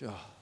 Sure.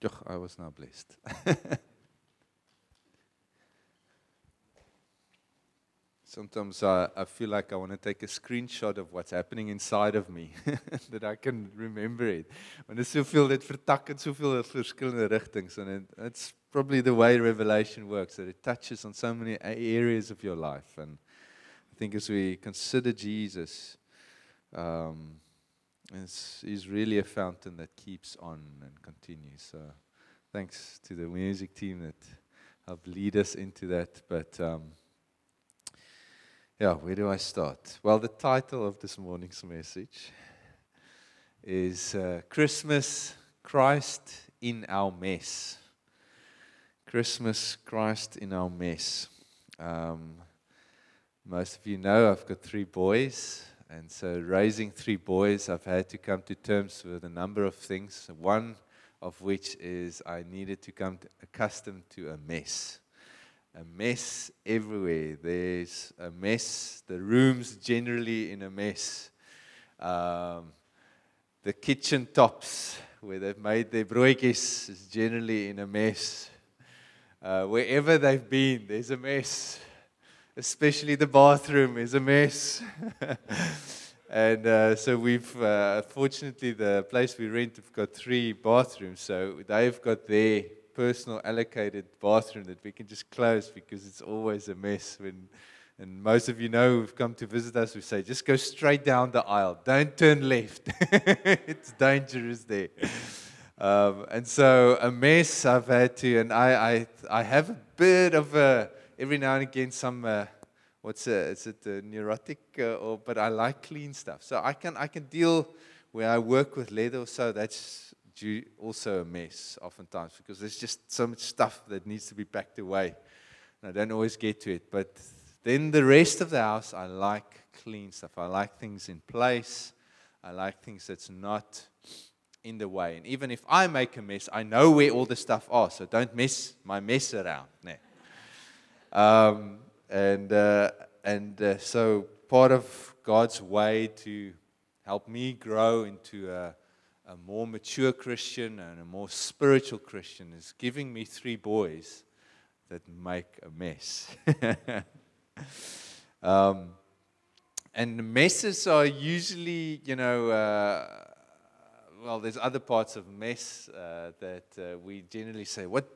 Joch, I was now blessed. Sometimes I, I feel like I want to take a screenshot of what's happening inside of me that I can remember it. Want is soveel dit vertak in soveel verskillende rigtings and it, it's probably the way revelation works that it touches on so many areas of your life and I think as we consider Jesus um it's, he's really a fountain that keeps on and continues. So thanks to the music team that helped lead us into that. But um, yeah, where do I start? Well, the title of this morning's message is uh, Christmas Christ in Our Mess. Christmas Christ in Our Mess. Um, most of you know I've got three boys. And so, raising three boys, I've had to come to terms with a number of things. One of which is I needed to come to, accustomed to a mess. A mess everywhere. There's a mess. The room's generally in a mess. Um, the kitchen tops where they've made their broodjies is generally in a mess. Uh, wherever they've been, there's a mess especially the bathroom is a mess. and uh, so we've, uh, fortunately, the place we rent have got three bathrooms. So they've got their personal allocated bathroom that we can just close because it's always a mess when. And most of you know who've come to visit us, we say, just go straight down the aisle. Don't turn left. it's dangerous there. Um, and so a mess I've had to, and I, I, I have a bit of a, every now and again some uh, what's a, is it a neurotic uh, or but I like clean stuff. So I can I can deal where I work with leather. So that's also a mess oftentimes because there's just so much stuff that needs to be packed away. And I don't always get to it, but then the rest of the house I like clean stuff. I like things in place. I like things that's not in the way. And even if I make a mess, I know where all the stuff are. So don't mess my mess around. Nah. Um, and uh, and uh, so part of God's way to help me grow into a, a more mature Christian and a more spiritual Christian is giving me three boys that make a mess. um, and messes are usually, you know, uh, well, there's other parts of mess uh, that uh, we generally say, what,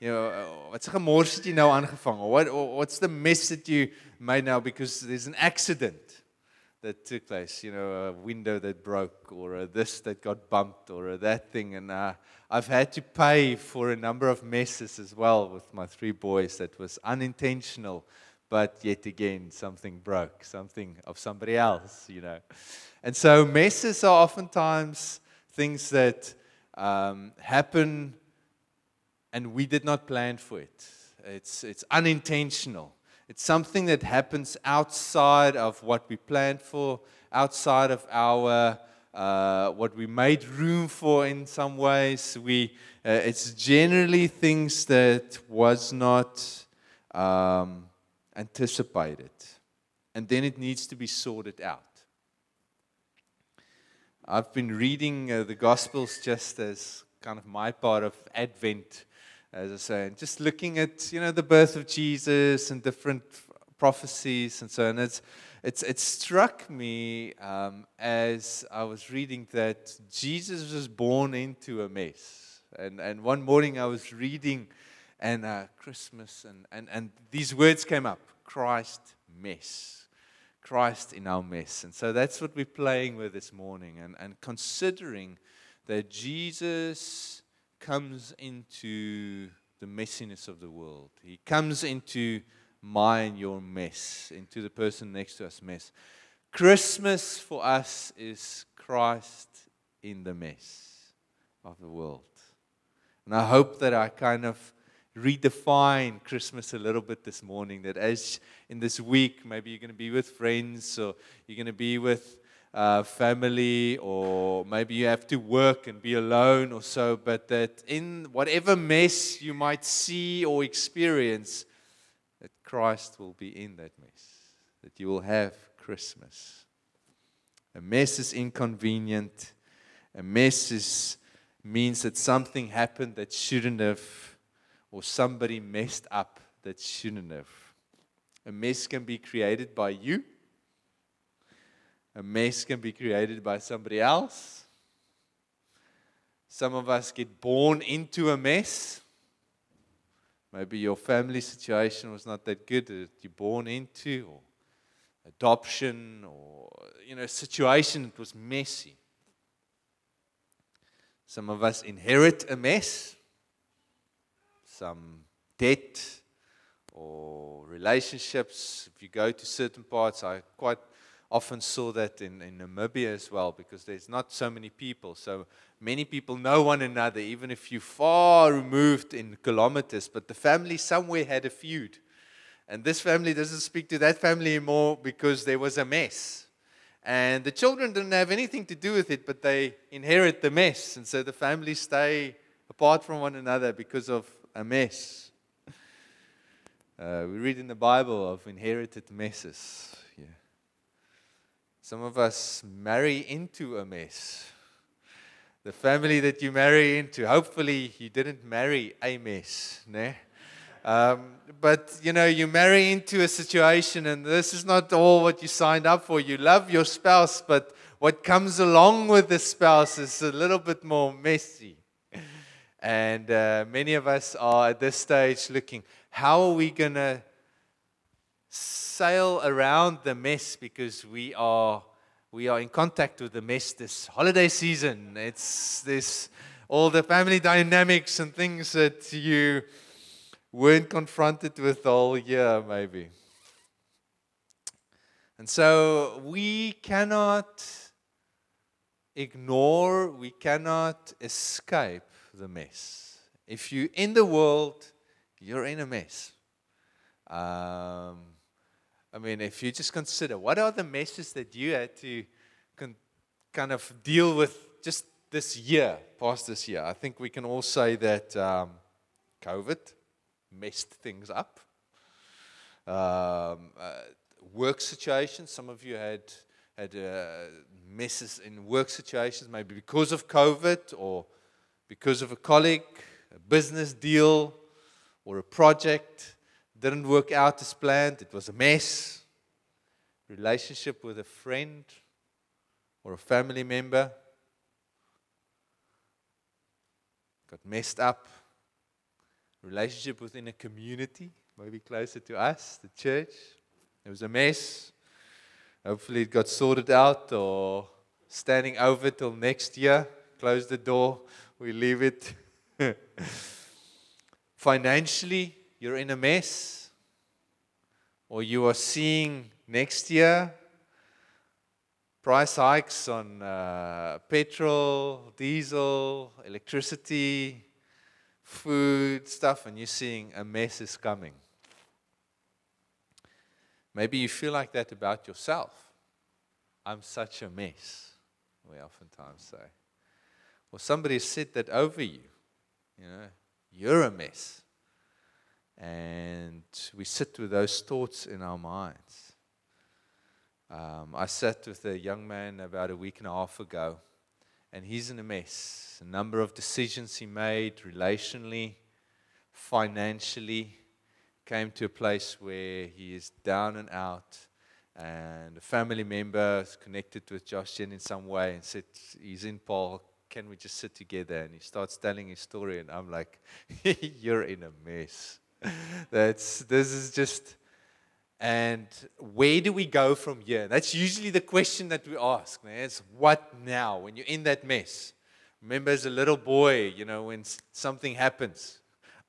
you know, what's the gemors het jy nou aangevang? What what's the mess that you made now because there's an accident that took place, you know, a window that broke or a this that got bumped or a that thing and uh, I've had to pay for a number of messes as well with my three boys that was unintentional but yet again something broke, something of somebody else, you know. And so messes are oftentimes things that um, happen and we did not plan for it. It's, it's unintentional. It's something that happens outside of what we planned for, outside of our uh, what we made room for in some ways. We, uh, it's generally things that was not um, anticipated, and then it needs to be sorted out. I've been reading uh, the Gospels just as kind of my part of Advent as I say, and just looking at you know the birth of Jesus and different prophecies and so on. It's it's it struck me um, as I was reading that Jesus was born into a mess. And and one morning I was reading and uh, Christmas and, and and these words came up: Christ mess. Christ in our mess. And so that's what we're playing with this morning and, and considering that Jesus comes into the messiness of the world. He comes into my and your mess, into the person next to us mess. Christmas for us is Christ in the mess of the world. And I hope that I kind of redefine Christmas a little bit this morning. That as in this week, maybe you're going to be with friends or you're going to be with uh, family, or maybe you have to work and be alone or so, but that in whatever mess you might see or experience, that Christ will be in that mess, that you will have Christmas. A mess is inconvenient. A mess is, means that something happened that shouldn't have, or somebody messed up that shouldn't have. A mess can be created by you. A mess can be created by somebody else. Some of us get born into a mess. Maybe your family situation was not that good that you're born into, or adoption, or you know, situation that was messy. Some of us inherit a mess, some debt or relationships. If you go to certain parts, I quite often saw that in, in Namibia as well because there's not so many people. So many people know one another, even if you're far removed in kilometers. But the family somewhere had a feud. And this family doesn't speak to that family anymore because there was a mess. And the children didn't have anything to do with it, but they inherit the mess. And so the families stay apart from one another because of a mess. Uh, we read in the Bible of inherited messes. Some of us marry into a mess. The family that you marry into, hopefully you didn't marry a mess. Né? Um, but you know, you marry into a situation, and this is not all what you signed up for. You love your spouse, but what comes along with the spouse is a little bit more messy. And uh, many of us are at this stage looking, how are we going to sail around the mess because we are we are in contact with the mess this holiday season. It's this all the family dynamics and things that you weren't confronted with all year, maybe. And so we cannot ignore, we cannot escape the mess. If you're in the world, you're in a mess. Um, I mean, if you just consider what are the messes that you had to con- kind of deal with just this year, past this year, I think we can all say that um, COVID messed things up. Um, uh, work situations, some of you had had uh, messes in work situations, maybe because of COVID or because of a colleague, a business deal, or a project didn't work out as planned. It was a mess. Relationship with a friend or a family member got messed up relationship within a community, maybe closer to us, the church. It was a mess. Hopefully, it got sorted out or standing over till next year. Close the door, we leave it. Financially, you're in a mess, or you are seeing next year price hikes on uh, petrol, diesel, electricity, food, stuff, and you're seeing a mess is coming. Maybe you feel like that about yourself. I'm such a mess, we oftentimes say. Or somebody said that over you. You know, you're a mess. And we sit with those thoughts in our minds. Um, I sat with a young man about a week and a half ago and he's in a mess. A number of decisions he made relationally, financially, came to a place where he is down and out. And a family member is connected with Josh Jen in some way and said, He's in Paarl, can we just sit together? And he starts telling his story, and I'm like, You're in a mess. That's this is just And where do we go from here? That's usually the question that we ask. Man. It's what now when you're in that mess? Remember as a little boy, you know, when something happens.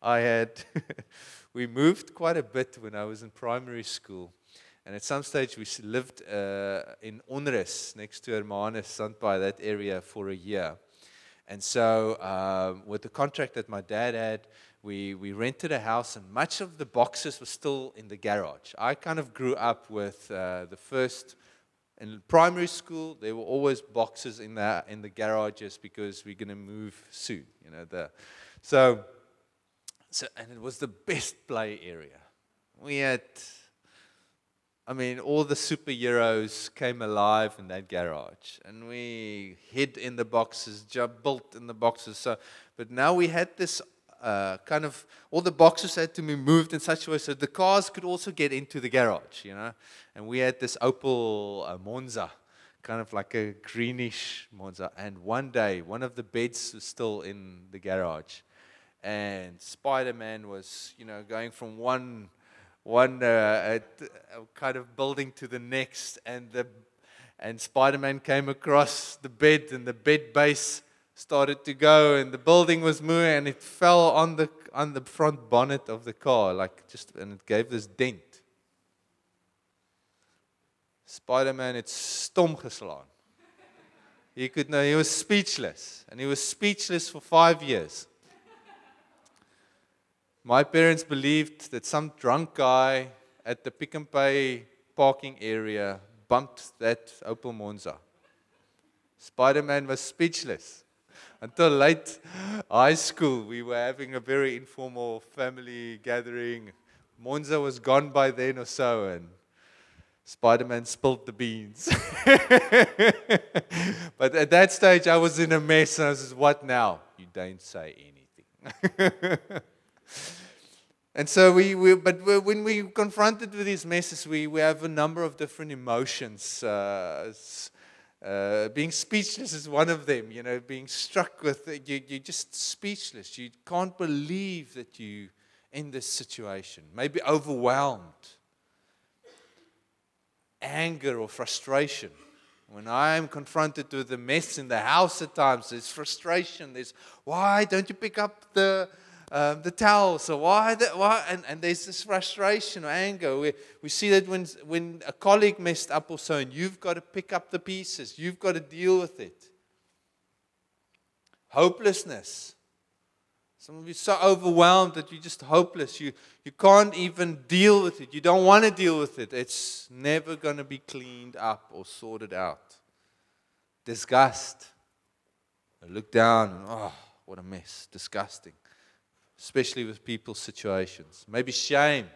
I had, we moved quite a bit when I was in primary school. And at some stage, we lived uh, in Onrus, next to Hermanus, by that area for a year. And so, um, with the contract that my dad had, we, we rented a house, and much of the boxes were still in the garage. I kind of grew up with uh, the first, in primary school, there were always boxes in the, in the garages because we're going to move soon. You know, the, so, so, and it was the best play area. We had I mean, all the superheroes came alive in that garage, and we hid in the boxes, built in the boxes. So, but now we had this uh, kind of all the boxes had to be moved in such a way so the cars could also get into the garage, you know. And we had this Opel uh, Monza, kind of like a greenish Monza. And one day, one of the beds was still in the garage, and Spider Man was, you know, going from one one uh, kind of building to the next, and the and Spider-Man came across the bed, and the bed base started to go, and the building was moving, and it fell on the on the front bonnet of the car, like just, and it gave this dent. Spider-Man it's stom. He could know he was speechless, and he was speechless for five years. My parents believed that some drunk guy at the Pick n Pay parking area bumped that Opel Monza. Spider Man was speechless. Until late high school, we were having a very informal family gathering. Monza was gone by then or so, and Spider Man spilled the beans. but at that stage, I was in a mess, and I was What now? You don't say anything. And so we, we but when we confronted with these messes, we, we have a number of different emotions. Uh, uh, being speechless is one of them. You know, being struck with you, you're just speechless. You can't believe that you in this situation. Maybe overwhelmed, anger or frustration. When I am confronted with the mess in the house at times, there's frustration. There's why don't you pick up the um, the towel. So why that? Why? And, and there's this frustration or anger. We, we see that when, when a colleague messed up or so, and you've got to pick up the pieces. You've got to deal with it. Hopelessness. Some of you are so overwhelmed that you're just hopeless. You, you can't even deal with it. You don't want to deal with it. It's never going to be cleaned up or sorted out. Disgust. I look down and, oh, what a mess. Disgusting especially with people's situations. Maybe shame.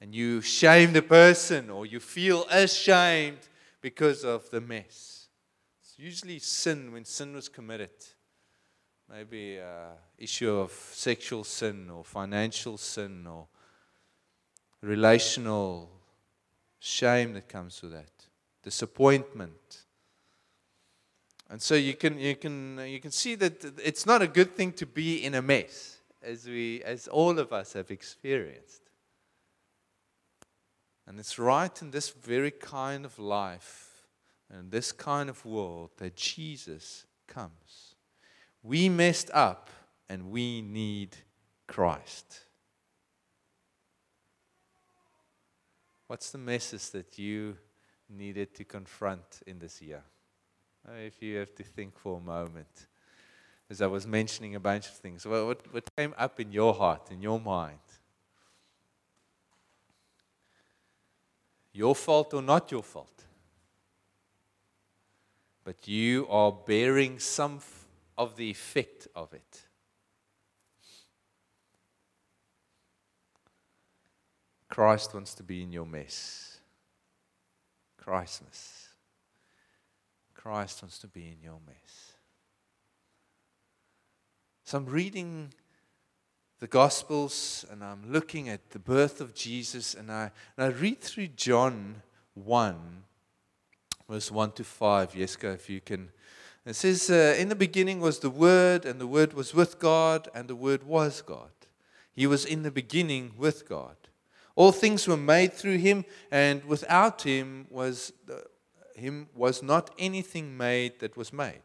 And you shame the person or you feel ashamed because of the mess. It's usually sin when sin was committed. Maybe an issue of sexual sin or financial sin or relational shame that comes with that. Disappointment. And so you can, you, can, you can see that it's not a good thing to be in a mess as, we, as all of us have experienced. And it's right in this very kind of life and this kind of world that Jesus comes. We messed up and we need Christ. What's the message that you needed to confront in this year? If you have to think for a moment as I was mentioning a bunch of things. What, what came up in your heart, in your mind? Your fault or not your fault? But you are bearing some of the effect of it. Christ wants to be in your mess. Christmas. Christ wants to be in your mess. So I'm reading the Gospels and I'm looking at the birth of Jesus, and I, and I read through John 1, verse 1 to 5. Jeska, if you can. It says, uh, In the beginning was the Word, and the Word was with God, and the Word was God. He was in the beginning with God. All things were made through him, and without him was him was not anything made that was made.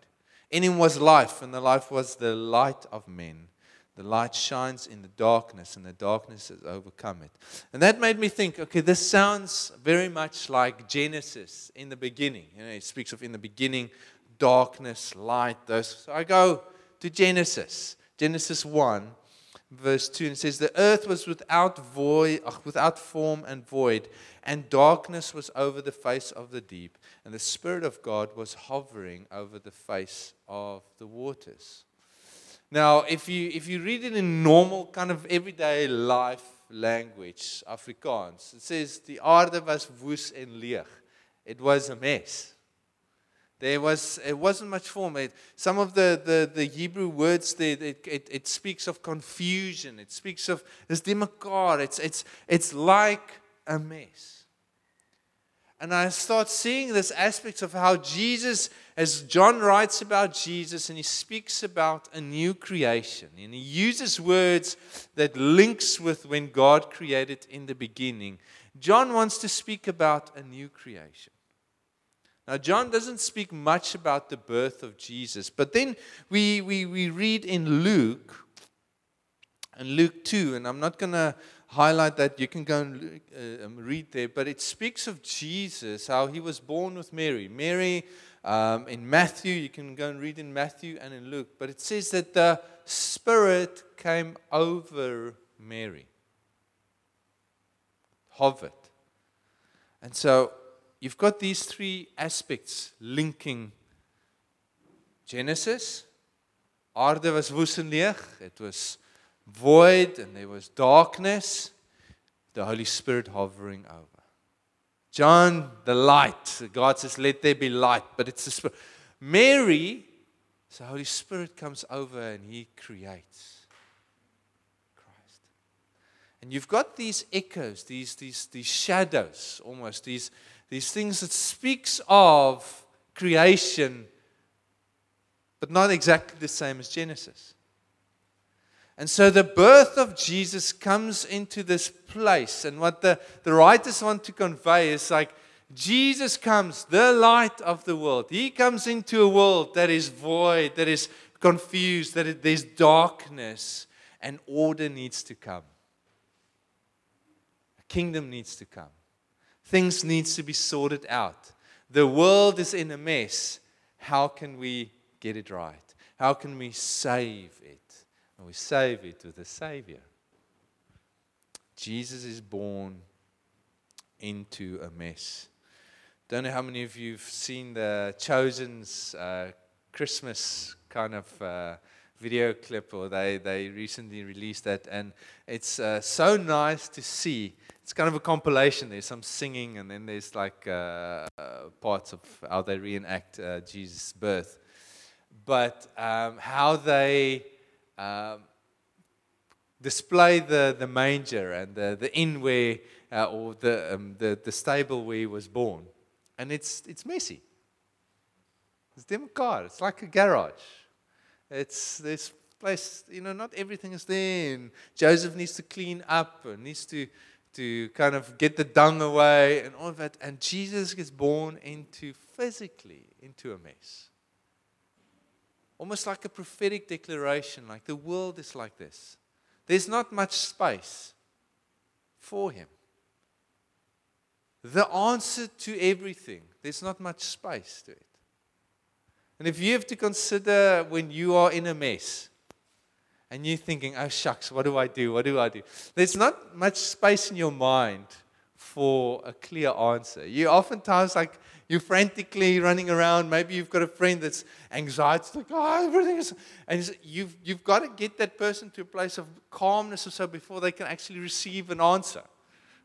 In him was life, and the life was the light of men. The light shines in the darkness, and the darkness has overcome it. And that made me think okay, this sounds very much like Genesis in the beginning. You know, it speaks of in the beginning, darkness, light, those. So I go to Genesis, Genesis 1, verse 2, and it says, The earth was without void, uh, without form and void, and darkness was over the face of the deep, and the Spirit of God was hovering over the face of the waters. Now, if you, if you read it in normal, kind of everyday life language, Afrikaans, it says, The aarde was woes en leeg. It was a mess. There was, it wasn't much form. It, some of the, the, the Hebrew words there, it, it, it, speaks of confusion. It speaks of this demakar. It's, it's, it's like a mess. And I start seeing this aspect of how Jesus, as John writes about Jesus, and he speaks about a new creation, and he uses words that links with when God created in the beginning. John wants to speak about a new creation. Now, John doesn't speak much about the birth of Jesus, but then we, we, we read in Luke, and Luke 2, and I'm not going to highlight that. You can go and uh, um, read there. But it speaks of Jesus, how he was born with Mary. Mary, um, in Matthew, you can go and read in Matthew and in Luke. But it says that the Spirit came over Mary, hovered. And so you've got these three aspects linking Genesis. Aarde was woes leeg. It was void and there was darkness, the Holy Spirit hovering over. John, the light. God says, Let there be light, but it's the Spirit. Mary, the Holy Spirit comes over and He creates Christ. And you've got these echoes, these, these, these shadows, almost, these, these things that speaks of creation, but not exactly the same as Genesis. And so the birth of Jesus comes into this place. And what the, the writers want to convey is like Jesus comes, the light of the world. He comes into a world that is void, that is confused, that it, there's darkness, and order needs to come. A kingdom needs to come. Things needs to be sorted out. The world is in a mess. How can we get it right? How can we save it? And we save it with a Savior. Jesus is born into a mess. Don't know how many of you have seen the Chosen's uh, Christmas kind of uh, video clip, or they, they recently released that, and it's uh, so nice to see. It's kind of a compilation. There's some singing, and then there's like uh, parts of how they reenact uh, Jesus' birth. But um, how they um, display the, the manger and the, the inn where, uh, or the, um, the, the stable where he was born. And it's, it's messy. It's democrat. It's like a garage. It's this place, you know, not everything is there. And Joseph needs to clean up and needs to, to kind of get the dung away and all that. And Jesus gets born into physically into a mess almost like a prophetic declaration like the world is like this. There's not much space for him. The answer to everything, there's not much space to it. And if you have to consider when you are in a mess and you're thinking, oh shucks, what do I do? What do I do? There's not much space in your mind for a clear answer. You oftentimes like you're frantically running around. Maybe you've got a friend that's anxiety, like, oh, everything is. And you've, you've got to get that person to a place of calmness or so before they can actually receive an answer.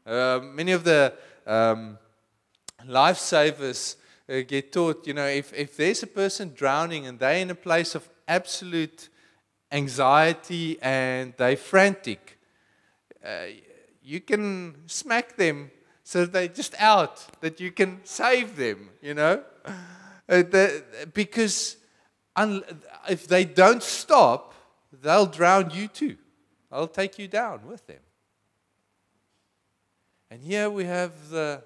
Uh, many of the um, lifesavers uh, get taught, you know, if, if there's a person drowning and they're in a place of absolute anxiety and they're frantic, uh, you can smack them so they're just out that you can save them, you know? Uh, because if they don't stop, they'll drown you too. They'll take you down with them. And here we have the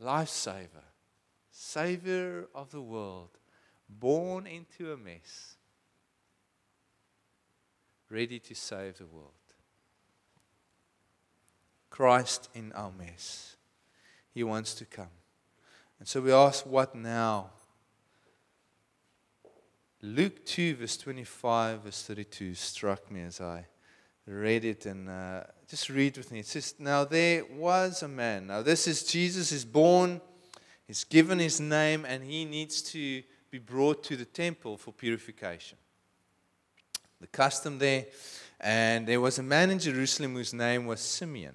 lifesaver, savior of the world, born into a mess, ready to save the world. Christ in our mess. He wants to come. And so we ask, what now? Luke 2, verse 25, verse 32 struck me as I read it and uh, just read with me. It says, Now there was a man. Now, this is Jesus is born, he's given his name, and he needs to be brought to the temple for purification. The custom there. And there was a man in Jerusalem whose name was Simeon.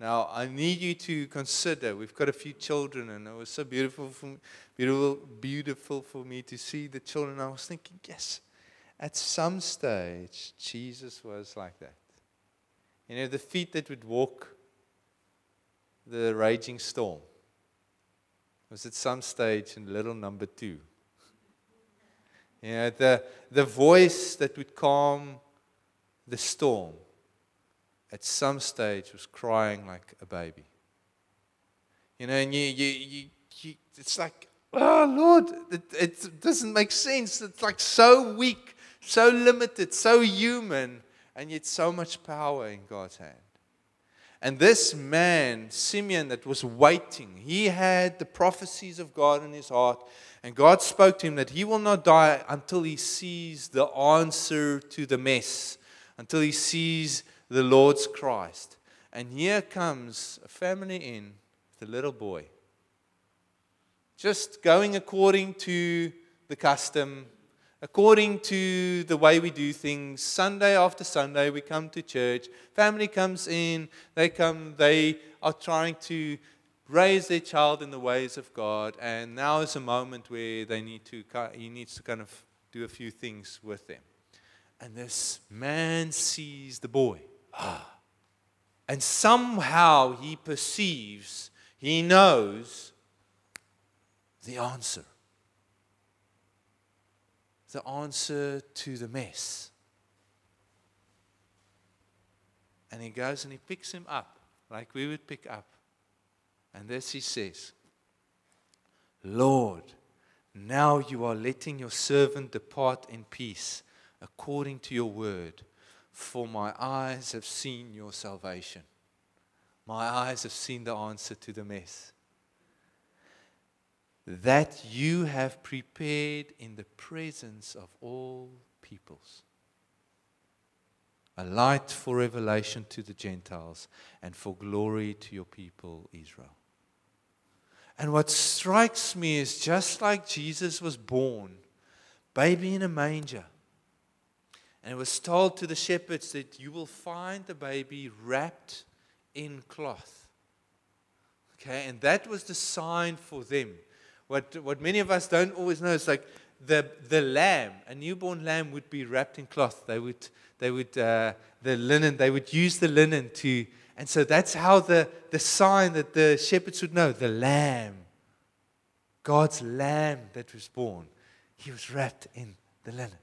now, I need you to consider we've got a few children, and it was so beautiful for, beautiful, beautiful for me to see the children. I was thinking, yes, at some stage, Jesus was like that. You know, the feet that would walk the raging storm was at some stage in little number two. You know, the, the voice that would calm the storm at some stage was crying like a baby. You know, and you, you, you, you it's like, oh Lord, it, it doesn't make sense. It's like so weak, so limited, so human, and yet so much power in God's hand. And this man, Simeon, that was waiting, he had the prophecies of God in his heart. And God spoke to him that he will not die until he sees the answer to the mess, until he sees the Lord's Christ. And here comes a family in with a little boy. Just going according to the custom, according to the way we do things. Sunday after Sunday, we come to church. Family comes in, they come, they are trying to raise their child in the ways of God. And now is a moment where they need to, he needs to kind of do a few things with them. And this man sees the boy. Ah. And somehow he perceives, he knows the answer. The answer to the mess. And he goes and he picks him up like we would pick up. And this he says, Lord, now you are letting your servant depart in peace according to your word. For my eyes have seen your salvation. My eyes have seen the answer to the mess. That you have prepared in the presence of all peoples. A light for revelation to the Gentiles and for glory to your people, Israel. And what strikes me is just like Jesus was born, baby in a manger and it was told to the shepherds that you will find the baby wrapped in cloth. Okay, and that was the sign for them. What, what many of us don't always know is like the, the lamb, a newborn lamb would be wrapped in cloth. They would, they would uh, the linen, they would use the linen to, and so that's how the, the sign that the shepherds would know the lamb, God's lamb that was born, he was wrapped in the linen.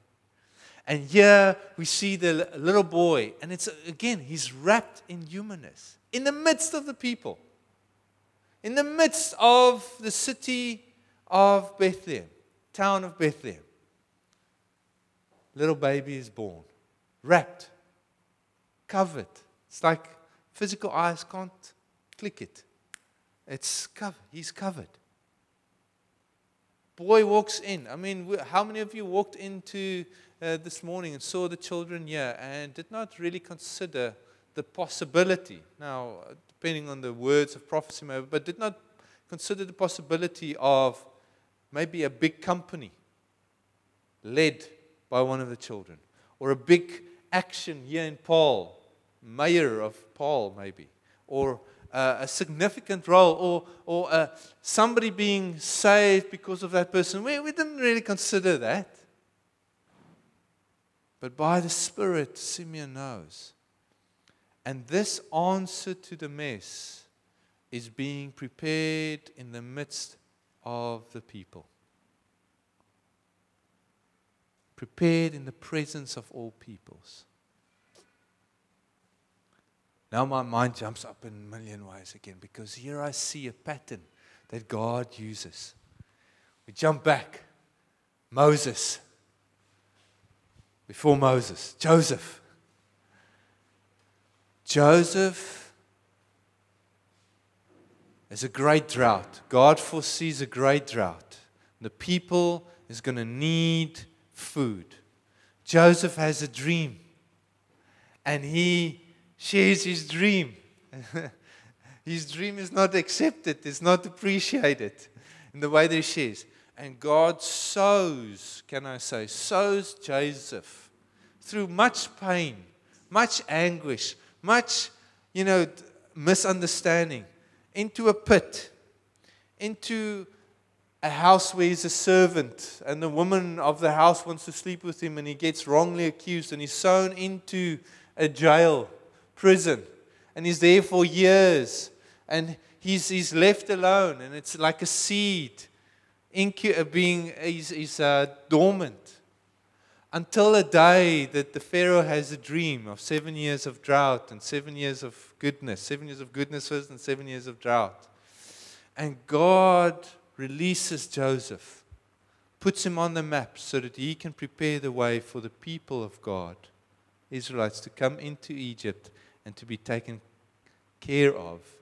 And here we see the little boy, and it's again, he's wrapped in humanness in the midst of the people, in the midst of the city of Bethlehem, town of Bethlehem. Little baby is born, wrapped, covered. It's like physical eyes can't click it. It's covered. He's covered. Boy walks in. I mean, how many of you walked into uh, this morning and saw the children here and did not really consider the possibility, now, depending on the words of prophecy, but did not consider the possibility of maybe a big company led by one of the children, or a big action here in Paarl, mayor of Paarl, maybe, or uh, a significant role or, or uh, somebody being saved because of that person. We, we didn't really consider that. But by the Spirit, Simeon knows. And this answer to the mess is being prepared in the midst of the people. Prepared in the presence of all peoples. Now my mind jumps up in a million ways again because here I see a pattern that God uses. We jump back. Moses. Before Moses, Joseph. Joseph is a great drought. God foresees a great drought. The people is going to need food. Joseph has a dream and he shares his dream. his dream is not accepted, it's not appreciated in the way that he shares. And God sows, can I say, sows Joseph through much pain, much anguish, much, you know, misunderstanding into a pit, into a house where he's a servant, and the woman of the house wants to sleep with him, and he gets wrongly accused, and he's sown into a jail prison. And he's there for years. And he's, he's left alone. And it's like a seed incu- uh, being is, he's, uh, dormant. Until a day that the Pharaoh has a dream of seven years of drought and seven years of goodness. Seven years of goodness first and seven years of drought. And God releases Joseph, puts him on the map so that he can prepare the way for the people of God, Israelites, to come into Egypt and to be taken care of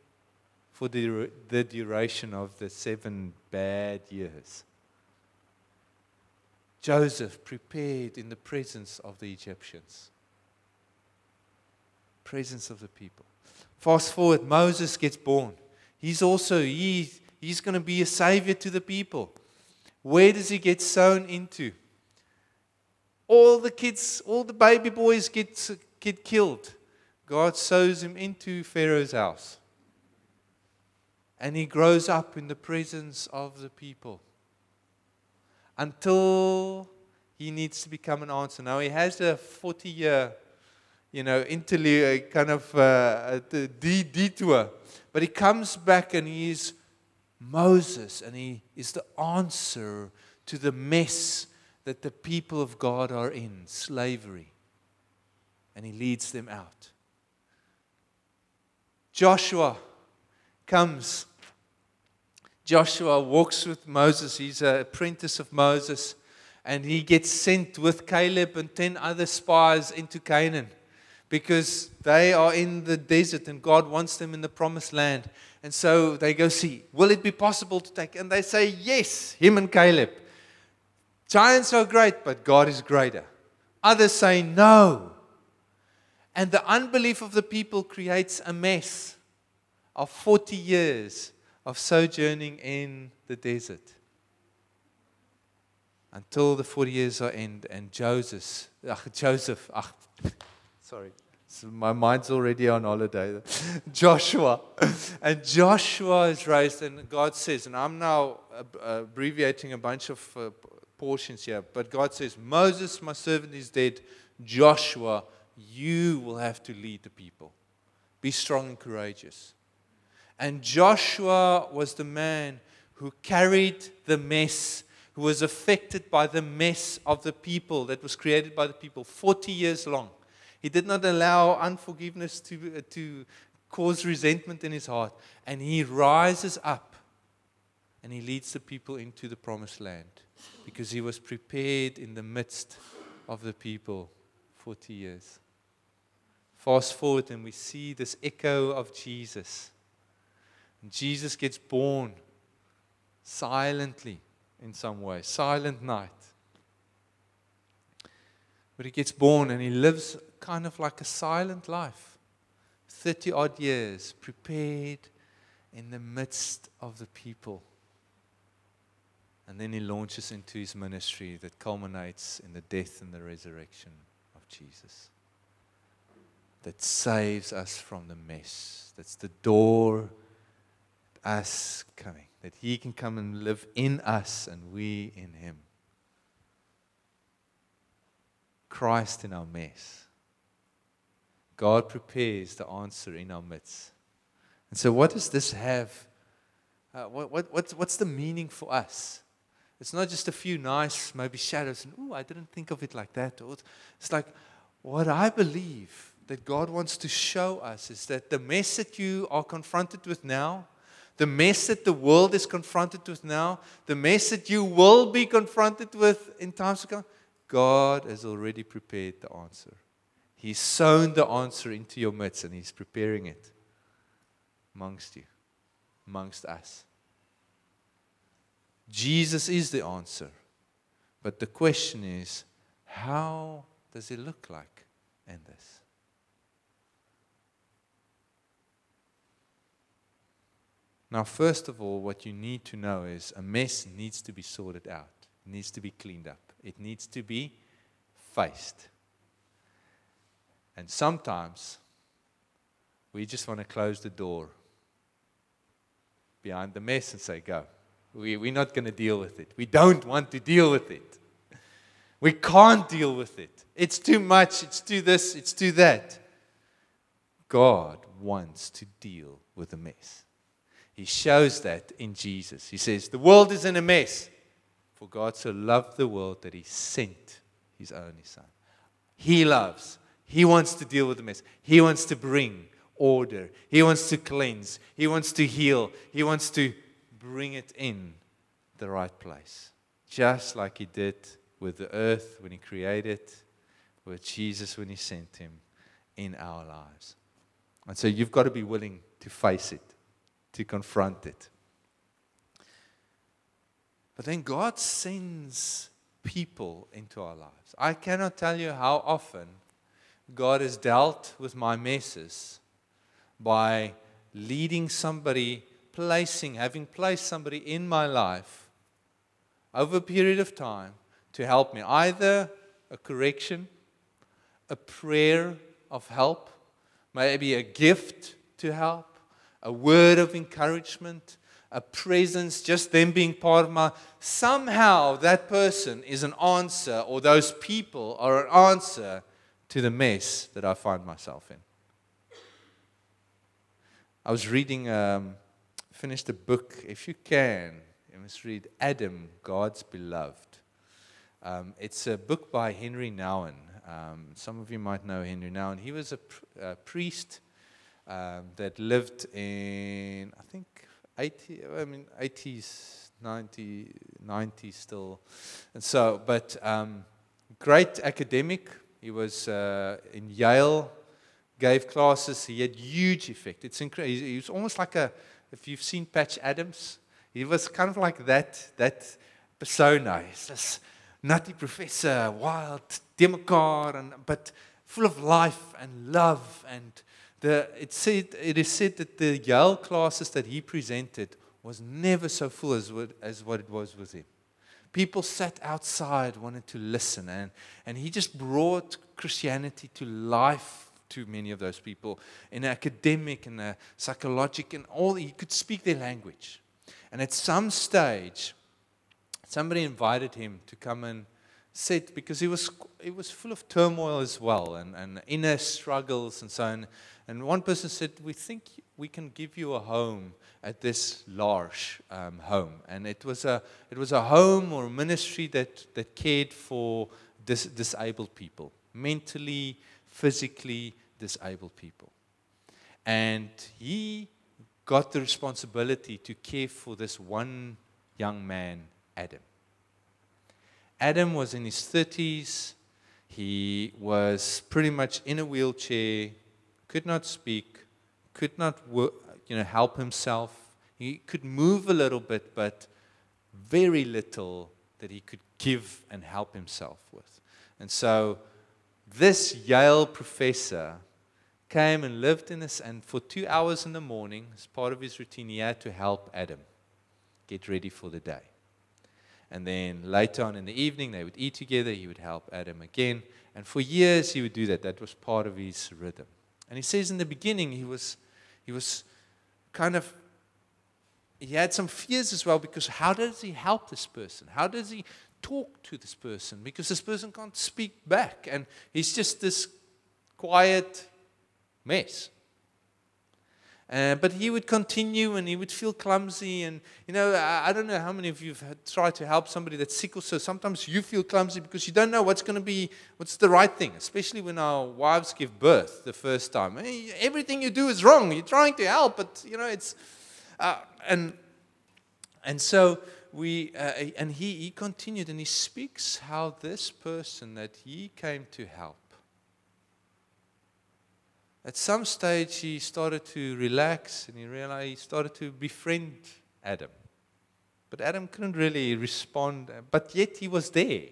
for the, the duration of the seven bad years. Joseph prepared in the presence of the Egyptians, presence of the people. Fast forward, Moses gets born. He's also, he, he's going to be a savior to the people. Where does he get sown into? All the kids, all the baby boys get, get killed. God sows him into Pharaoh's house. And he grows up in the presence of the people until he needs to become an answer. Now, he has a 40 year, you know, interlude, kind of uh, detour. But he comes back and he is Moses and he is the answer to the mess that the people of God are in slavery. And he leads them out. Joshua comes. Joshua walks with Moses. He's an apprentice of Moses. And he gets sent with Caleb and 10 other spies into Canaan because they are in the desert and God wants them in the promised land. And so they go see, will it be possible to take? And they say, yes, him and Caleb. Giants are great, but God is greater. Others say, no. And the unbelief of the people creates a mess of 40 years of sojourning in the desert. Until the 40 years are end and Joseph, ach, Joseph, ach, sorry, so my mind's already on holiday. Joshua. And Joshua is raised, and God says, and I'm now abbreviating a bunch of uh, portions here, but God says, Moses, my servant, is dead. Joshua, you will have to lead the people. Be strong and courageous. And Joshua was the man who carried the mess, who was affected by the mess of the people that was created by the people 40 years long. He did not allow unforgiveness to, uh, to cause resentment in his heart. And he rises up and he leads the people into the promised land because he was prepared in the midst of the people 40 years. Fast forward, and we see this echo of Jesus. Jesus gets born silently in some way, silent night. But he gets born and he lives kind of like a silent life 30 odd years, prepared in the midst of the people. And then he launches into his ministry that culminates in the death and the resurrection of Jesus. that saves us from the mess. That's the door, us coming, that He can come and live in us and we in Him. Christ in our mess. God prepares the answer in our midst. And so, what does this have? Uh, what, what, what's, what's the meaning for us? It's not just a few nice, maybe shadows, and oh, I didn't think of it like that. It's like what I believe that God wants to show us is that the mess that you are confronted with now, the mess that the world is confronted with now, the mess that you will be confronted with in times to come, God has already prepared the answer. He's sown the answer into your midst and He's preparing it amongst you, amongst us. Jesus is the answer. But the question is, how does He look like in this? Now, first of all, what you need to know is a mess needs to be sorted out, it needs to be cleaned up, it needs to be faced. And sometimes we just want to close the door behind the mess and say, Go. We, we're not going to deal with it. We don't want to deal with it. We can't deal with it. It's too much. It's too this. It's too that. God wants to deal with the mess. He shows that in Jesus. He says, The world is in a mess. For God so loved the world that He sent His only Son. He loves. He wants to deal with the mess. He wants to bring order. He wants to cleanse. He wants to heal. He wants to bring it in the right place. Just like He did with the earth when He created, with Jesus when He sent Him in our lives. And so you've got to be willing to face it to confront it. But then God sends people into our lives. I cannot tell you how often God has dealt with my messes by leading somebody, placing, having placed somebody in my life over a period of time to help me. Either a correction, a prayer of help, maybe a gift to help, a word of encouragement, a presence, just them being part of my. Somehow that person is an answer, or those people are an answer to the mess that I find myself in. I was reading, um, finished a book. If you can, you must read Adam, God's Beloved. Um, it's a book by Henry Nouwen. Um, some of you might know Henry Nouwen. He was a, pr- a priest um, that lived in, I think, 80, I mean, 80s, 90, 90s still. And so, but um, great academic. He was uh, in Yale, gave classes. He had huge effect. It's incredible. He was almost like a, if you've seen Patch Adams, he was kind of like that, that persona. He's this nutty professor, wild democrat, and, but full of life and love and the, it, said, it is said that the Yale classes that he presented was never so full as what, as what it was with him. People sat outside, wanted to listen, and, and he just brought Christianity to life to many of those people in academic and a psychological and all. He could speak their language. And at some stage, somebody invited him to come and sit because he was, he was full of turmoil as well and, and inner struggles and so on. And one person said, We think we can give you a home at this large um, home. And it was, a, it was a home or a ministry that, that cared for dis- disabled people, mentally, physically disabled people. And he got the responsibility to care for this one young man, Adam. Adam was in his 30s. He was pretty much in a wheelchair, could not speak, could not work, you know, help himself. He could move a little bit, but very little that he could give and help himself with. And so this Yale professor came and lived in this, and for two hours in the morning, as part of his routine, he had to help Adam get ready for the day. And then later on in the evening, they would eat together. He would help Adam again. And for years, he would do that. That was part of his rhythm. And he says in the beginning he was he was kind of he had some fears as well because how does he help this person? How does he talk to this person? Because this person can't speak back and he's just this quiet mess. Uh, but he would continue and he would feel clumsy. And, you know, I, I don't know how many of you have tried to help somebody that's sick or so. Sometimes you feel clumsy because you don't know what's going to be, what's the right thing, especially when our wives give birth the first time. Everything you do is wrong. You're trying to help, but, you know, it's. Uh, and, and so we, uh, and he, he continued and he speaks how this person that he came to help at some stage, he started to relax and he realized he started to befriend Adam. But Adam couldn't really respond, but yet he was there.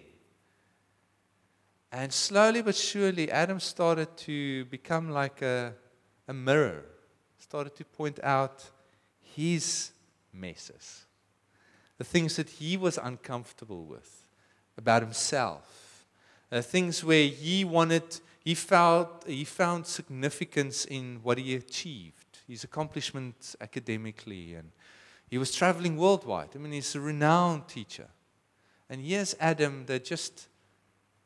And slowly but surely, Adam started to become like a, a mirror, started to point out his messes, the things that he was uncomfortable with about himself, the things where he wanted he, felt, he found significance in what he achieved, his accomplishments academically, and he was traveling worldwide. I mean, he's a renowned teacher. And here's Adam that just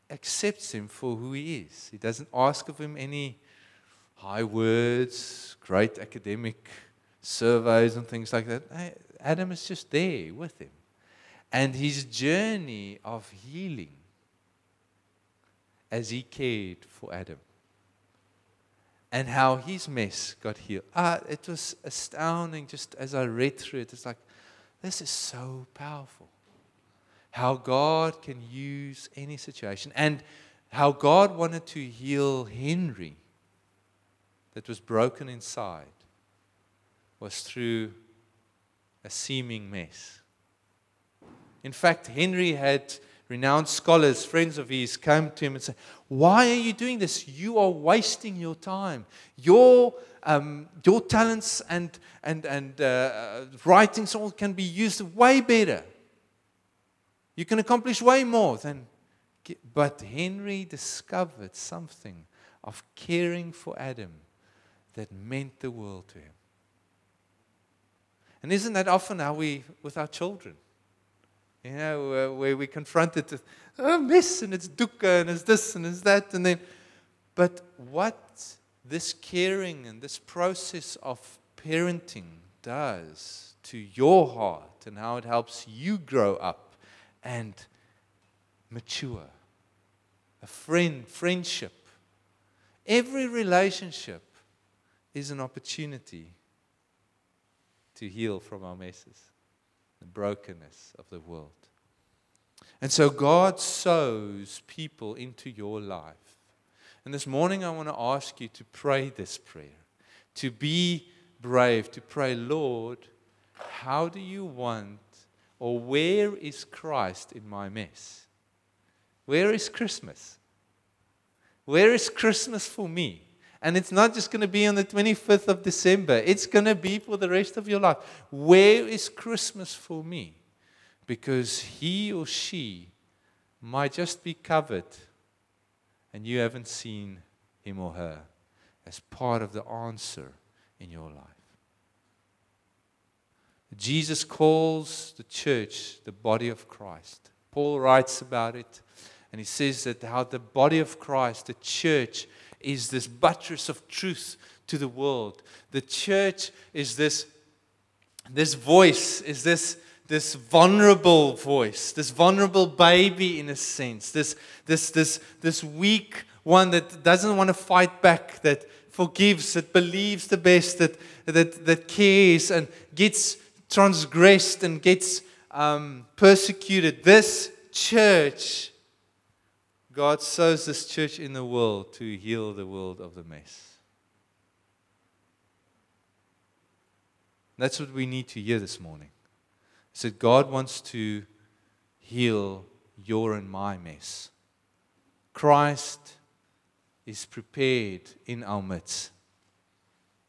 accepts him for who he is. He doesn't ask of him any high words, great academic surveys, and things like that. Adam is just there with him. And his journey of healing as he cared for Adam. And how his mess got healed. Ah, it was astounding just as I read through it. It's like, this is so powerful. How God can use any situation. And how God wanted to heal Henry that was broken inside was through a seeming mess. In fact, Henry had renowned scholars, friends of his, came to him and said, Why are you doing this? You are wasting your time. Your, um, your talents and, and, and uh, writings all can be used way better. You can accomplish way more than. But Henry discovered something of caring for Adam that meant the world to him. And isn't that often how we, with our children? You know, uh, where we confronted with oh, mess and it's dukkha and it's this and it's that. And then, but what this caring and this process of parenting does to your heart and how it helps you grow up and mature. A friend, friendship. Every relationship is an opportunity to heal from our messes the brokenness of the world. And so God sows people into your life. And this morning, I want to ask you to pray this prayer, to be brave, to pray, Lord, how do you want, or where is Christ in my mess? Where is Christmas? Where is Christmas for me? And it's not just going to be on the 25th of December, it's going to be for the rest of your life. Where is Christmas for me? Because he or she might just be covered and you haven't seen him or her as part of the answer in your life. Jesus calls the church the body of Christ. Paul writes about it and he says that how the body of Christ, the church, is this buttress of truth to the world. The church is this, this voice, is this, this vulnerable voice, this vulnerable baby in a sense, this, this, this, this weak one that doesn't want to fight back, that forgives, that believes the best, that, that, that cares and gets transgressed and gets um, persecuted. This church God sows this church in the world to heal the world of the mess. That's what we need to hear this morning. Is that God wants to heal your and my mess. Christ is prepared in our midst,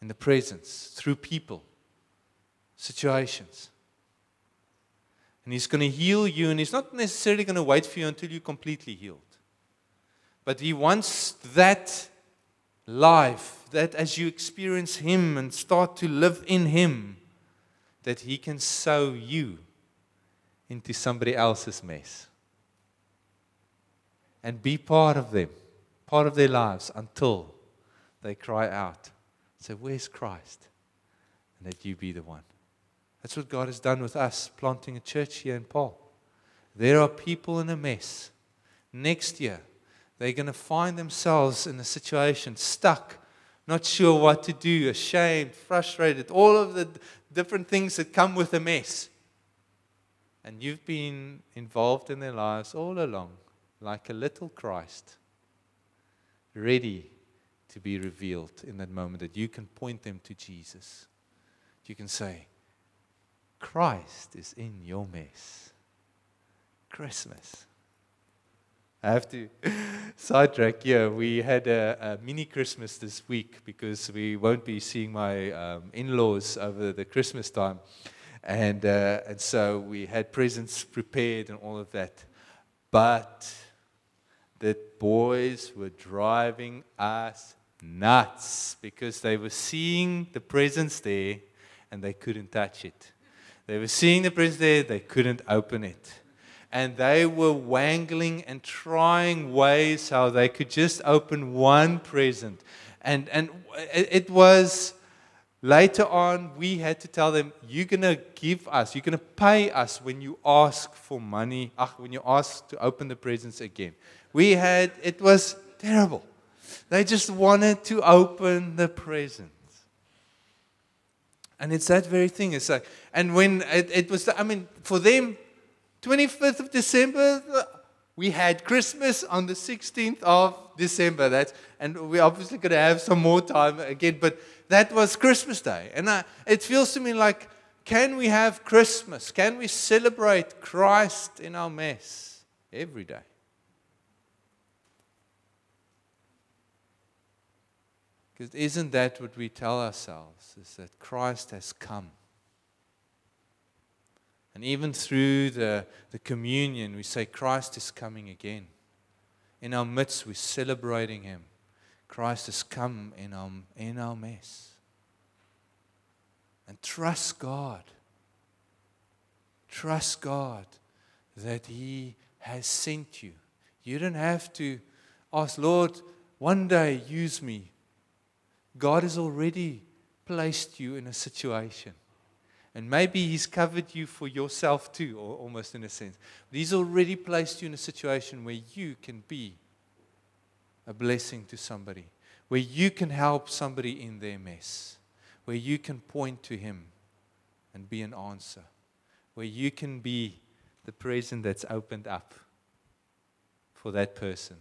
in the presence, through people, situations. And He's going to heal you, and He's not necessarily going to wait for you until you're completely healed. But He wants that life, that as you experience Him and start to live in Him, that He can sow you into somebody else's mess and be part of them, part of their lives until they cry out, say, Where's Christ? And that you be the one. That's what God has done with us, planting a church here in Paarl. There are people in a mess. Next year, they're going to find themselves in a situation stuck, not sure what to do, ashamed, frustrated, all of the different things that come with a mess. And you've been involved in their lives all along, like a little Christ, ready to be revealed in that moment that you can point them to Jesus. You can say, Christ is in your mess. Christmas. I have to sidetrack here. We had a, a, mini Christmas this week because we won't be seeing my um, in laws over the Christmas time. And, uh, and so we had presents prepared and all of that. But the boys were driving us nuts because they were seeing the presents there and they couldn't touch it. They were seeing the presents there, they couldn't open it and they were wangling and trying ways how they could just open one present. And, and it was later on, we had to tell them, You're going to give us, you're going to pay us when you ask for money, ach, when you ask to open the presents again. We had, it was terrible. They just wanted to open the presents. And it's that very thing. It's like, and when it, it was, I mean, for them, 25th of December, we had Christmas on the 16th of December. That's, and we're obviously going to have some more time again, but that was Christmas Day. And I, it feels to me like, can we have Christmas? Can we celebrate Christ in our mess every day? Because isn't that what we tell ourselves? Is that Christ has come and even through the, the communion, we say, Christ is coming again. In our midst, we're celebrating Him. Christ has come in our, in our mess. And trust God. Trust God that He has sent you. You don't have to ask, Lord, one day use me. God has already placed you in a situation. And maybe He's covered you for yourself too, or almost in a sense. But He's already placed you in a situation where you can be a blessing to somebody, where you can help somebody in their mess, where you can point to Him and be an answer, where you can be the present that's opened up for that person.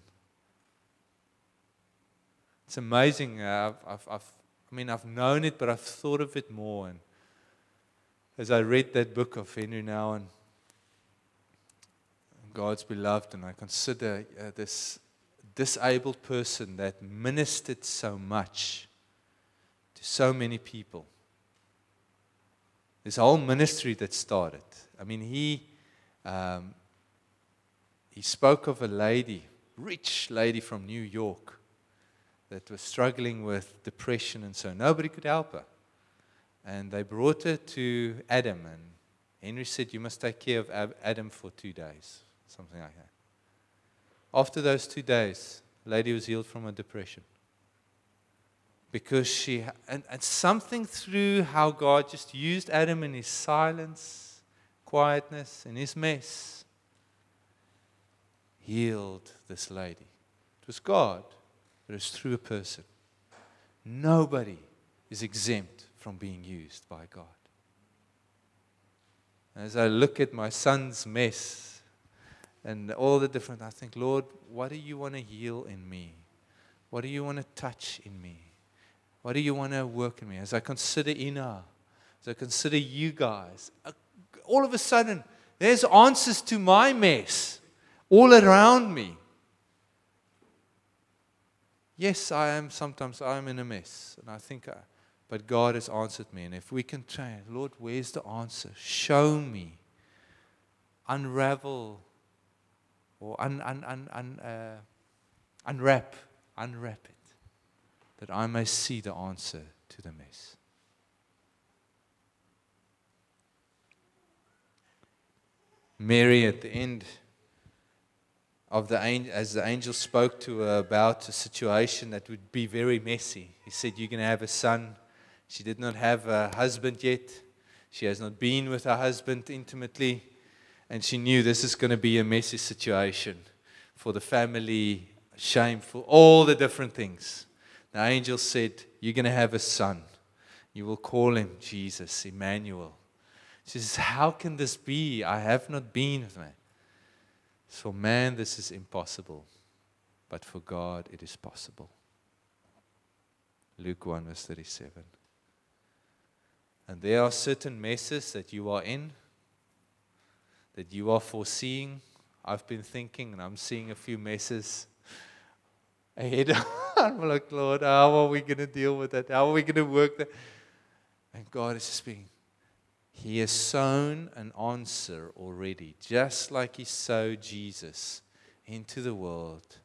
It's amazing. Uh, I've, I've, I've, I mean, I've known it, but I've thought of it more. And as I read that book of Henry Nouwen God's beloved, and I consider uh, this disabled person that ministered so much to so many people. This whole ministry that started. I mean, he um, he spoke of a lady, rich lady from New York, that was struggling with depression and so nobody could help her. And they brought her to Adam. And Henry said, You must take care of Adam for two days, something like that. After those two days, the lady was healed from her depression. Because she, and, and something through how God just used Adam in his silence, quietness, in his mess, healed this lady. It was God, but it was through a person. Nobody is exempt from being used by God. As I look at my son's mess and all the different, I think, Lord, what do you want to heal in me? What do you want to touch in me? What do you want to work in me? As I consider Ina, as I consider you guys, uh, all of a sudden, there's answers to my mess all around me. Yes, I am sometimes I am in a mess, and I think I, but God has answered me. And if we can try, Lord, where's the answer? Show me. Unravel or un, un, un, un, uh, unwrap. Unwrap it. that I may see the answer to the mess. Mary, at the end of the as the angel spoke to her about a situation that would be very messy, he said, You're going to have a son. She did not have a husband yet. She has not been with her husband intimately. And she knew this is going to be a messy situation for the family, shameful, all the different things. The angel said, You're going to have a son. You will call him Jesus, Emmanuel. She says, How can this be? I have not been with man. For man, this is impossible, but for God, it is possible. Luke 1, verse 37. And there are certain messes that you are in, that you are foreseeing. I've been thinking, and I'm seeing a few messes ahead. I'm like, Lord, how are we going to deal with that? How are we going to work that? And God is speaking. He has sown an answer already, just like He sowed Jesus into the world.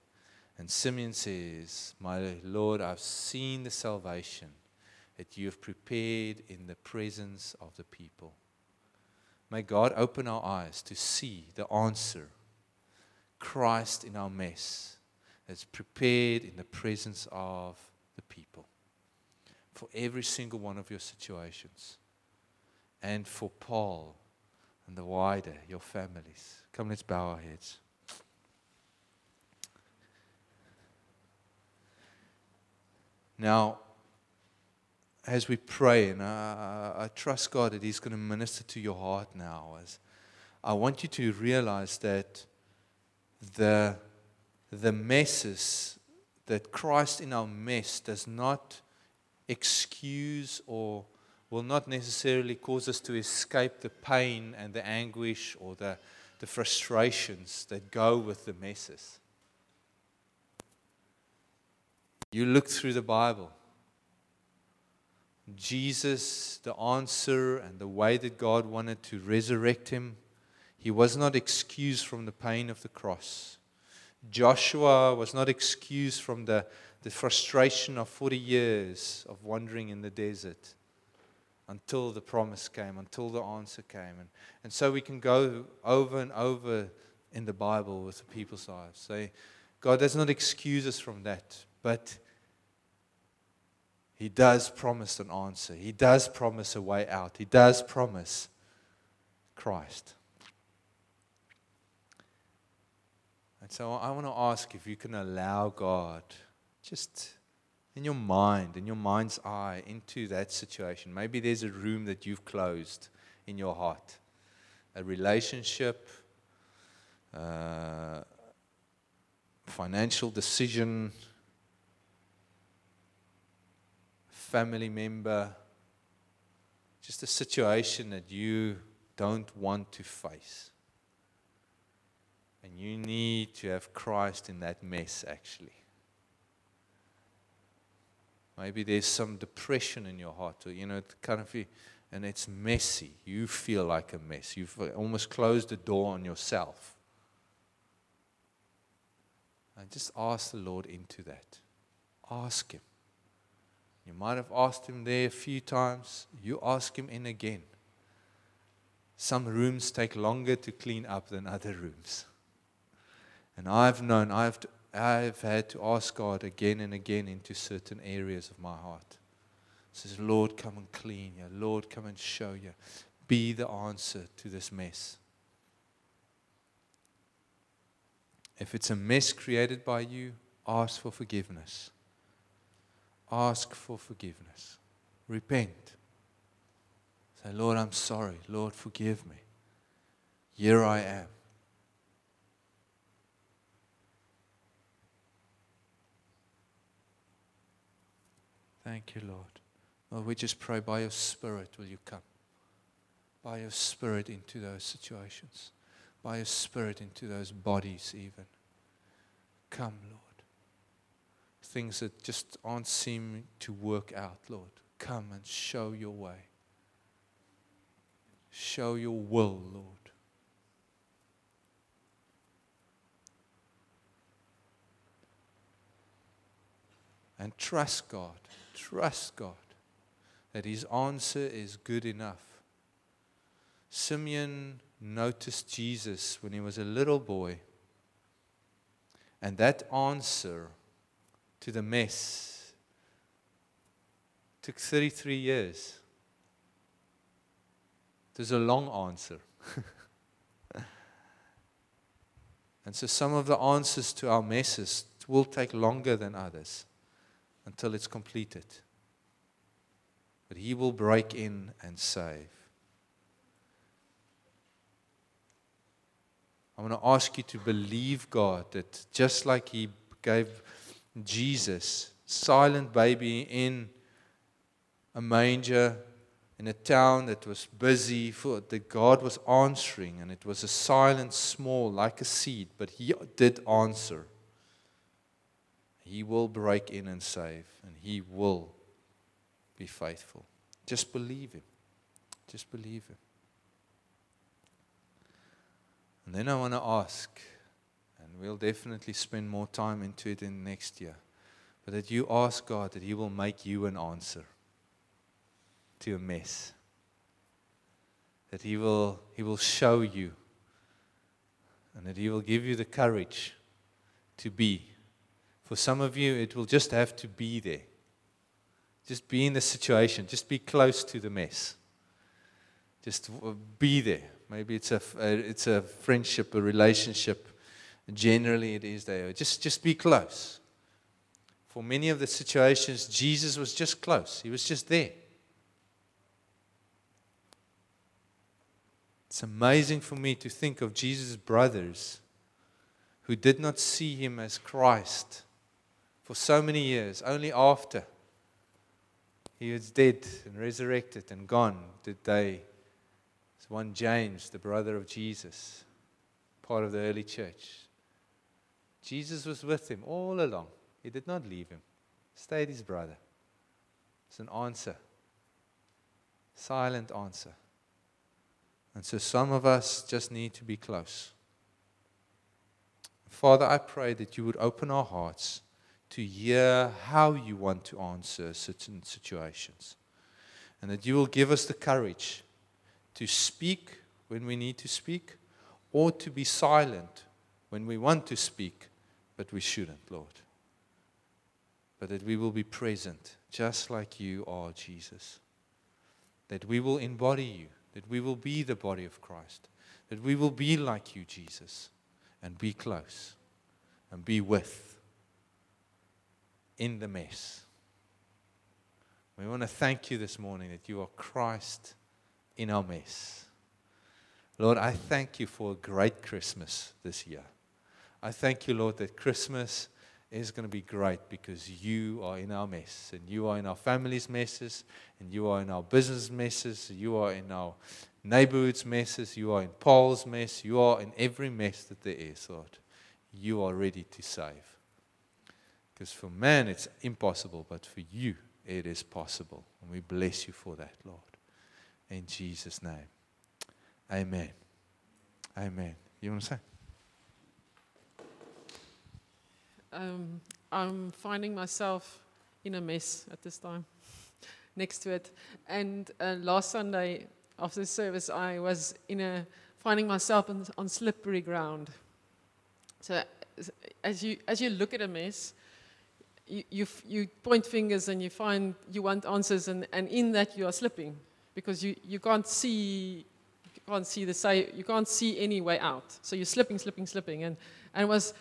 And Simeon says, My Lord, I've seen the salvation that you have prepared in the presence of the people. May God open our eyes to see the answer Christ in our mess that's prepared in the presence of the people for every single one of your situations and for Paarl and the wider, your families. Come, let's bow our heads. Now, as we pray, and I, I, trust God that He's going to minister to your heart now, as I want you to realize that the, the messes that Christ in our mess does not excuse or will not necessarily cause us to escape the pain and the anguish or the, the frustrations that go with the messes. You look through the Bible Jesus, the answer and the way that God wanted to resurrect him, he was not excused from the pain of the cross. Joshua was not excused from the, the frustration of 40 years of wandering in the desert until the promise came, until the answer came. And, and so we can go over and over in the Bible with the people's lives. Say, God does not excuse us from that, but he does promise an answer. He does promise a way out. He does promise Christ. And so I want to ask if you can allow God just in your mind, in your mind's eye, into that situation. Maybe there's a room that you've closed in your heart, a relationship, uh, financial decision family member, just a situation that you don't want to face. And you need to have Christ in that mess, actually. Maybe there's some depression in your heart, or, you know, kind of, and it's messy. You feel like a mess. You've almost closed the door on yourself. And just ask the Lord into that. Ask Him. You might have asked him there a few times. You ask him in again. Some rooms take longer to clean up than other rooms. And I've known, I've, I've had to ask God again and again into certain areas of my heart. Says, Lord, come and clean you. Lord, come and show you. Be the answer to this mess. If it's a mess created by you, ask for forgiveness ask for forgiveness. Repent. Say, Lord, I'm sorry. Lord, forgive me. Here I am. Thank you, Lord. Lord, we just pray by your Spirit, will you come? By your Spirit into those situations, by your Spirit into those bodies, even. Come, Lord things that just aren't seeming to work out, Lord. Come and show your way. Show your will, Lord. and trust God. Trust God that his answer is good enough. Simeon noticed Jesus when he was a little boy. And that answer to the mess took 33 years. There's a long answer. and so some of the answers to our messes will take longer than others until it's completed. But He will break in and save. I want to ask you to believe God that just like He gave Jesus, silent baby in a manger in a town that was busy for that God was answering and it was a silent small like a seed but he did answer. He will break in and save and he will be faithful. Just believe him. Just believe him. And then I want to ask and we'll definitely spend more time into it in next year but that you ask God that he will make you an answer to a mess. That He will, he will show you and that He will give you the courage to be. For some of you, it will just have to be there. Just be in the situation, just be close to the mess. Just be there. Maybe it's a, it's a friendship, a relationship. Generally, it is there. Just, just be close. For many of the situations, Jesus was just close, He was just there. It's amazing for me to think of Jesus' brothers who did not see him as Christ for so many years. Only after he was dead and resurrected and gone did they. It's one James, the brother of Jesus, part of the early church. Jesus was with him all along. He did not leave him, stayed his brother. It's an answer, silent answer. And so some of us just need to be close. Father, I pray that you would open our hearts to hear how you want to answer certain situations. And that you will give us the courage to speak when we need to speak or to be silent when we want to speak, but we shouldn't, Lord. But that we will be present just like you are, Jesus. That we will embody you that we will be the body of Christ, that we will be like you, Jesus, and be close and be with in the mess. We want to thank you this morning that you are Christ in our mess. Lord, I thank you for a great Christmas this year. I thank you, Lord, that Christmas is going to be great because you are in our mess and you are in our family's messes and you are in our business messes, you are in our neighborhood's messes, you are in Paarl's mess, you are in every mess that there is, Lord. You are ready to save. Because for man it's impossible, but for you it is possible. And we bless you for that, Lord. In Jesus' name. Amen. Amen. You want to say? Um, I'm finding myself in a mess at this time, next to it. And uh, last Sunday after the service, I was in a finding myself on, on slippery ground. So as you as you look at a mess, you, you, you point fingers and you find you want answers, and, and in that you are slipping because you, you can't see you can't see the say you can't see any way out. So you're slipping, slipping, slipping, and and was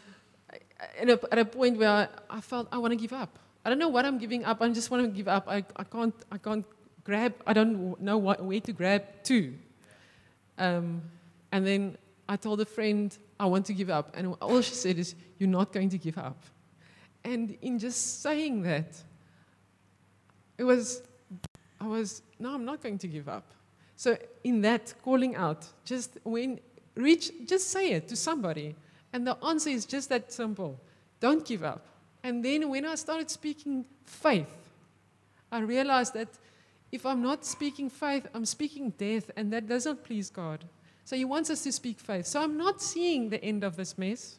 at a, at a point where I, felt I want to give up. I don't know what I'm giving up. I just want to give up. I, I can't I can't grab. I don't know what, where to grab to. Um, and then I told a friend I want to give up, and all she said is, "You're not going to give up." And in just saying that, it was I was no, I'm not going to give up. So in that calling out, just when reach, just say it to somebody. And the answer is just that simple don't give up. And then when I started speaking faith, I realized that if I'm not speaking faith, I'm speaking death, and that doesn't please God. So He wants us to speak faith. So I'm not seeing the end of this mess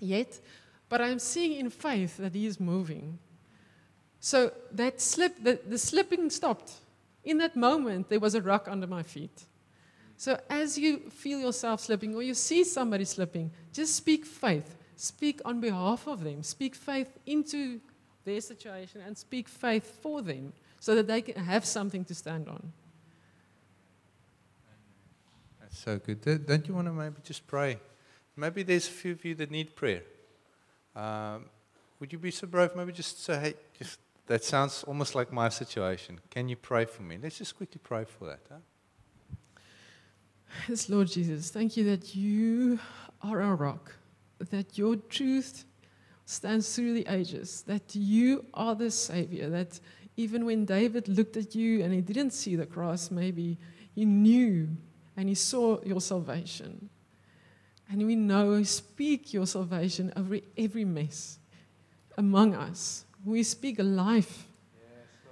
yet, but I'm seeing in faith that He is moving. So that slip, the, the slipping stopped. In that moment, there was a rock under my feet. So as you feel yourself slipping or you see somebody slipping, just speak faith. Speak on behalf of them. Speak faith into their situation and speak faith for them so that they can have something to stand on. That's so good. Don't- you want to maybe just pray? Maybe there's a few of you that need prayer. Um, would you be so brave? Maybe just say, hey, just, that sounds almost like my situation. Can you pray for me? Let's just quickly pray for that. Huh? Yes, Lord Jesus, thank you that you are our rock, that your truth stands through the ages, that you are the Savior, that even when David looked at you and he didn't see the cross, maybe he knew and he saw your salvation. And we know, speak your salvation over every mess among us. We speak life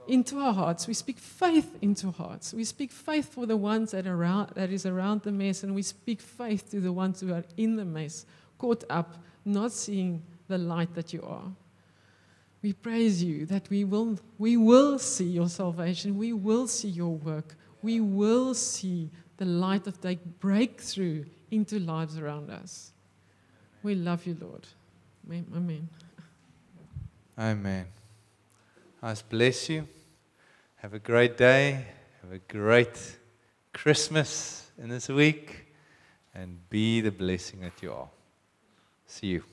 into our hearts. We speak faith into hearts. We speak faith for the ones that, are around, that is around the mess, and we speak faith to the ones who are in the mess, caught up, not seeing the light that you are. We praise you that we will, we will see your salvation. We will see your work. We will see the light of day break through into lives around us. We love you, Lord. Amen. Amen. I bless you. Have a great day. Have a great Christmas in this week. And be the blessing that you are. See you.